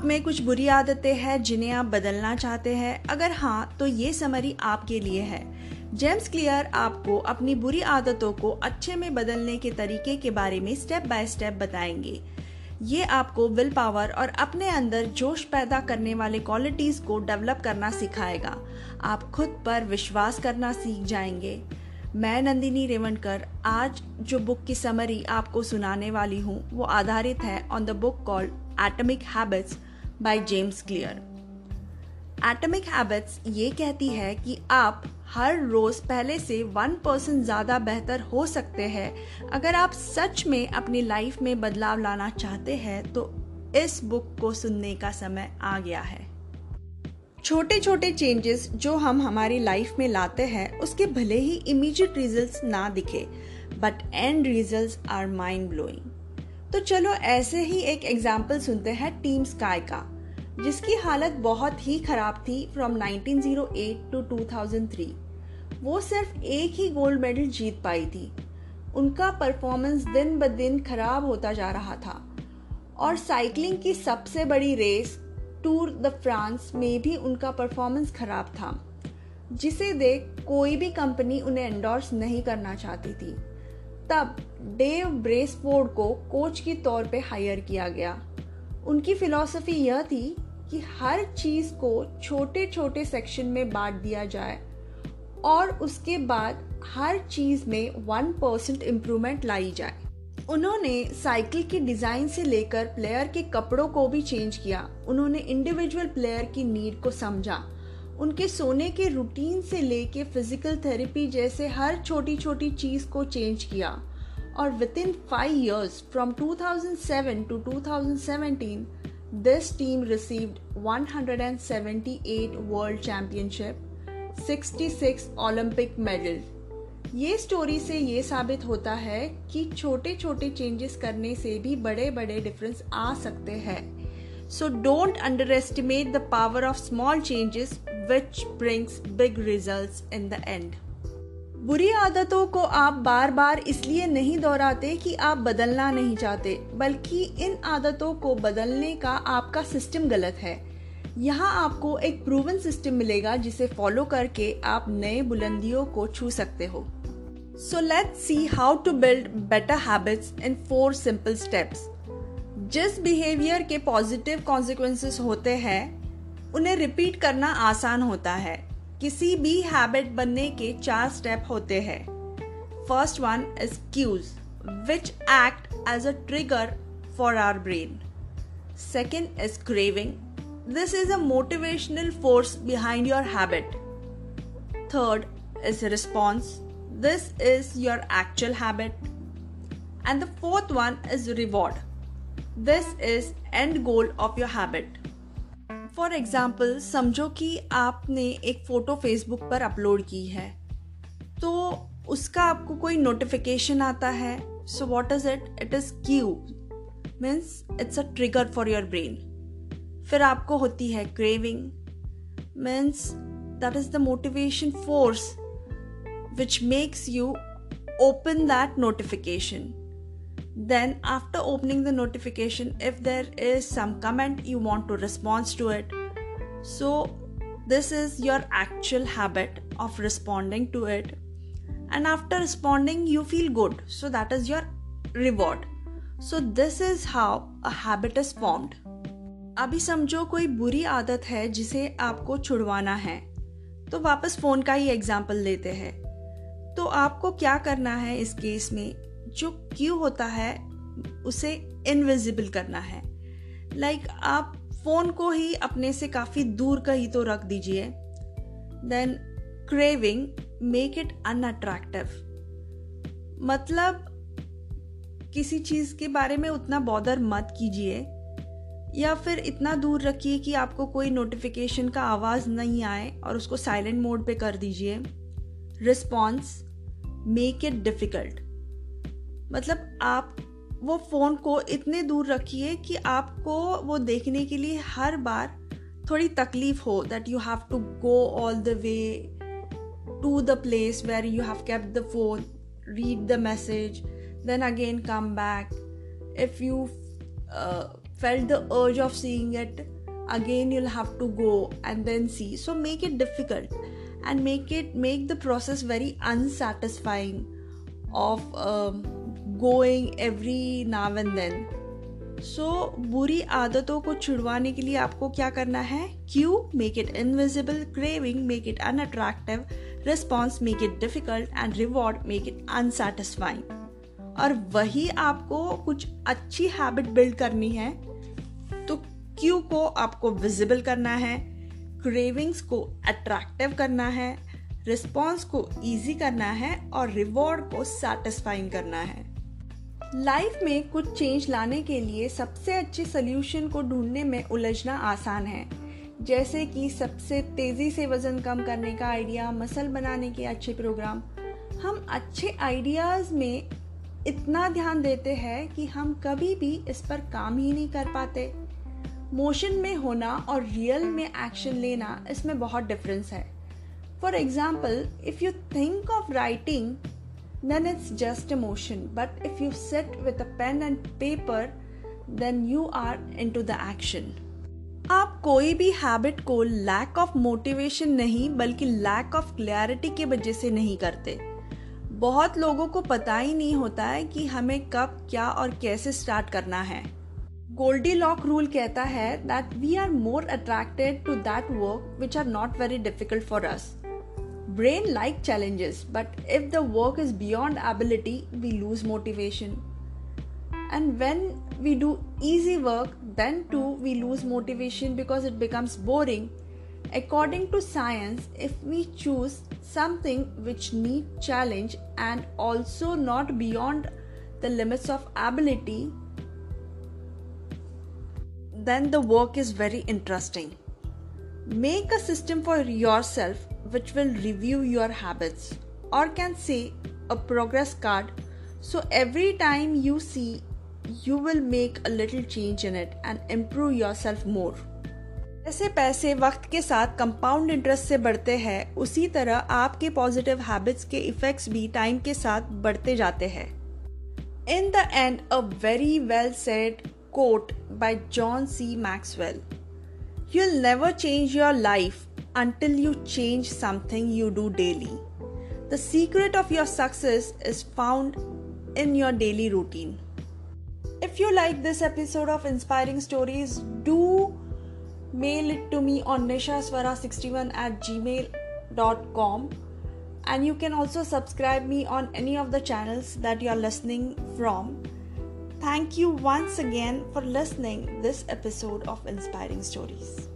आप में कुछ बुरी आदतें हैं जिन्हें आप बदलना चाहते हैं? अगर हाँ तो ये समरी आपके लिए है। जेम्स क्लियर आपको अपनी बुरी आदतों को अच्छे में बदलने के तरीके के बारे में स्टेप बाय स्टेप बताएँगे। ये आपको विल पावर और अपने अंदर जोश पैदा करने वाले क्वालिटीज को डेवलप करना सिखाएगा। आप खुद पर विश्वास करना सीख जाएँगे। मैं नंदिनी रेवनकर आज जो बुक की समरी आपको सुनाने वाली हूँ, वो आधारित है on the book called Atomic Habits by James Clear Atomic Habits ये कहती है कि आप हर रोज पहले से वन परसेंट ज़्यादा बेहतर हो सकते हैं। अगर आप सच में अपनी लाइफ में बदलाव लाना चाहते हैं तो इस बुक को सुनने का समय आ गया है। छोटे छोटे चेंजेस जो हम हमारी लाइफ में लाते हैं, उसके भले ही इमीडिएट रिजल्ट्स ना दिखे but end results are mind blowing तो चलो ऐसे ही एक एग्ज़ाम्पल सुनते हैं टीम स्काई का, जिसकी हालत बहुत ही खराब थी फ्रॉम 1908 टू 2003 वो सिर्फ़ एक ही गोल्ड मेडल जीत पाई थी। उनका परफॉर्मेंस दिन ब दिन खराब होता जा रहा था। और साइकिलिंग की सबसे बड़ी रेस टूर द फ्रांस में भी उनका परफॉर्मेंस खराब था, जिसे देख कोई भी कंपनी उन्हें एंडोर्स नहीं करना चाहती थी। तब डेव ब्रेसफोर्ड को कोच के तौर पे हायर किया गया। उनकी फिलॉसफी यह थी कि हर चीज़ को छोटे छोटे सेक्शन में बांट दिया जाए और उसके बाद हर चीज़ में वन परसेंट इम्प्रूवमेंट लाई जाए। उन्होंने साइकिल की डिज़ाइन से लेकर प्लेयर के कपड़ों को भी चेंज किया। उन्होंने इंडिविजुअल प्लेयर की नीड को समझा। उनके सोने के रूटीन से लेके फ़िज़िकल थेरेपी जैसे हर छोटी छोटी चीज़ को चेंज किया और within five years from 2007 to 2017 This team received 178 World Championship, 66 Olympic medal. ये स्टोरी से ये साबित होता है कि छोटे छोटे चेंजेस करने से भी बड़े बड़े डिफरेंस आ सकते हैं so don't underestimate the power of small changes which brings big result in the end बुरी आदतों को आप बार बार इसलिए नहीं दोहराते कि आप बदलना नहीं चाहते, बल्कि इन आदतों को बदलने का आपका सिस्टम गलत है। यहाँ आपको एक प्रूवन सिस्टम मिलेगा जिसे फॉलो करके आप नए बुलंदियों को छू सकते हो। So let see how to build better habits in four simple steps जिस बिहेवियर के पॉजिटिव कॉन्सिक्वेंसेस होते हैं उन्हें रिपीट करना आसान होता है किसी भी हैबिट बनने के चार स्टेप होते हैं first one is cues which act as a trigger for our brain second is craving this is a motivational force behind your habit third is response. This is your actual habit. And the fourth one is reward. This is end goal of your habit. For example समझो कि आपने एक photo Facebook पर upload की है तो उसका आपको कोई नोटिफिकेशन आता है so what is it it is cue means it's a trigger for your brain फिर आपको होती है craving means that is the motivation force which makes you open that notification then after opening the notification if there is some comment you want to respond to it so this is your actual habit of responding to it and after responding you feel good so that is your reward so this is how a habit is formed अभी समझो कोई बुरी आदत है जिसे आपको छुड़वाना है तो वापस फ़ोन का ही एग्ज़ाम्पल लेते हैं तो आपको क्या करना है इस केस में जो क्यू होता है उसे इनविजिबल करना है। लाइक like, आप फ़ोन को ही अपने से काफ़ी दूर कहीं तो रख दीजिए। Then craving make it unattractive मतलब किसी चीज़ के बारे में उतना बॉदर मत कीजिए। या फिर इतना दूर रखिए कि आपको कोई नोटिफिकेशन का आवाज़ नहीं आए और उसको साइलेंट मोड पे कर दीजिए। रिस्पॉन्स मेक इट डिफ़िकल्ट मतलब आप वो फ़ोन को इतने दूर रखिए कि आपको वो देखने के लिए हर बार थोड़ी तकलीफ़ हो that you have to go all the way to the place where you have kept the phone read the message then again come back if you fail the urge of seeing it again you have to go and then see so make it difficult and make it make the process very unsatisfying of going every now and then. So so, बुरी आदतों को छुड़वाने के लिए आपको क्या करना है? Cue make it invisible craving make it unattractive response make it difficult and reward make it unsatisfying और वही आपको कुछ अच्छी हैबिट बिल्ड करनी है। तो क्यू को आपको विजिबल करना है। क्रेविंग्स को अट्रैक्टिव करना है। रिस्पॉन्स को ईजी करना है। और रिवॉर्ड को सेटिस्फाइंग करना है। लाइफ में कुछ चेंज लाने के लिए सबसे अच्छे सोल्यूशन को ढूँढने में उलझना आसान है। जैसे कि सबसे तेज़ी से वज़न कम करने का आइडिया मसल बनाने के अच्छे प्रोग्राम हम अच्छे आइडियाज़ में इतना ध्यान देते हैं कि हम कभी भी इस पर काम ही नहीं कर पाते। मोशन में होना और रियल में एक्शन लेना इसमें बहुत डिफरेंस है। For example if you think of writing then it's just emotion. But if you sit with a pen and paper, then you are into the action. आप कोई भी हैबिट को लैक ऑफ़ मोटिवेशन नहीं बल्कि lack of clarity के वजह से नहीं करते बहुत लोगों को पता ही नहीं होता है कि हमें कब क्या और कैसे स्टार्ट करना है गोल्डी लॉक रूल कहता है that we are more attracted to that work which are not very difficult for us Brain like challenges, but if the work is beyond ability, we lose motivation. And when we do easy work, then too we lose motivation because it becomes boring. According to science, if we choose something which need challenge and also not beyond the limits of ability, then the work is very interesting. Make a system for yourself which will review your habits or can say a progress card so every time you see you will make a little change in it and improve yourself more जैसे पैसे वक्त के साथ compound interest से बढ़ते हैं उसी तरह आपके पॉजिटिव हैबिट्स के इफेक्ट्स भी टाइम के साथ बढ़ते जाते हैं in the end a very well said quote by John C Maxwell you'll never change your life until you change something you do daily. The secret of your success is found in your daily routine. If you like this episode of Inspiring Stories, do mail it to me on nishaswara61 at gmail.com and you can also subscribe me on any of the channels that you are listening from. Thank you once again for listening this episode of Inspiring Stories.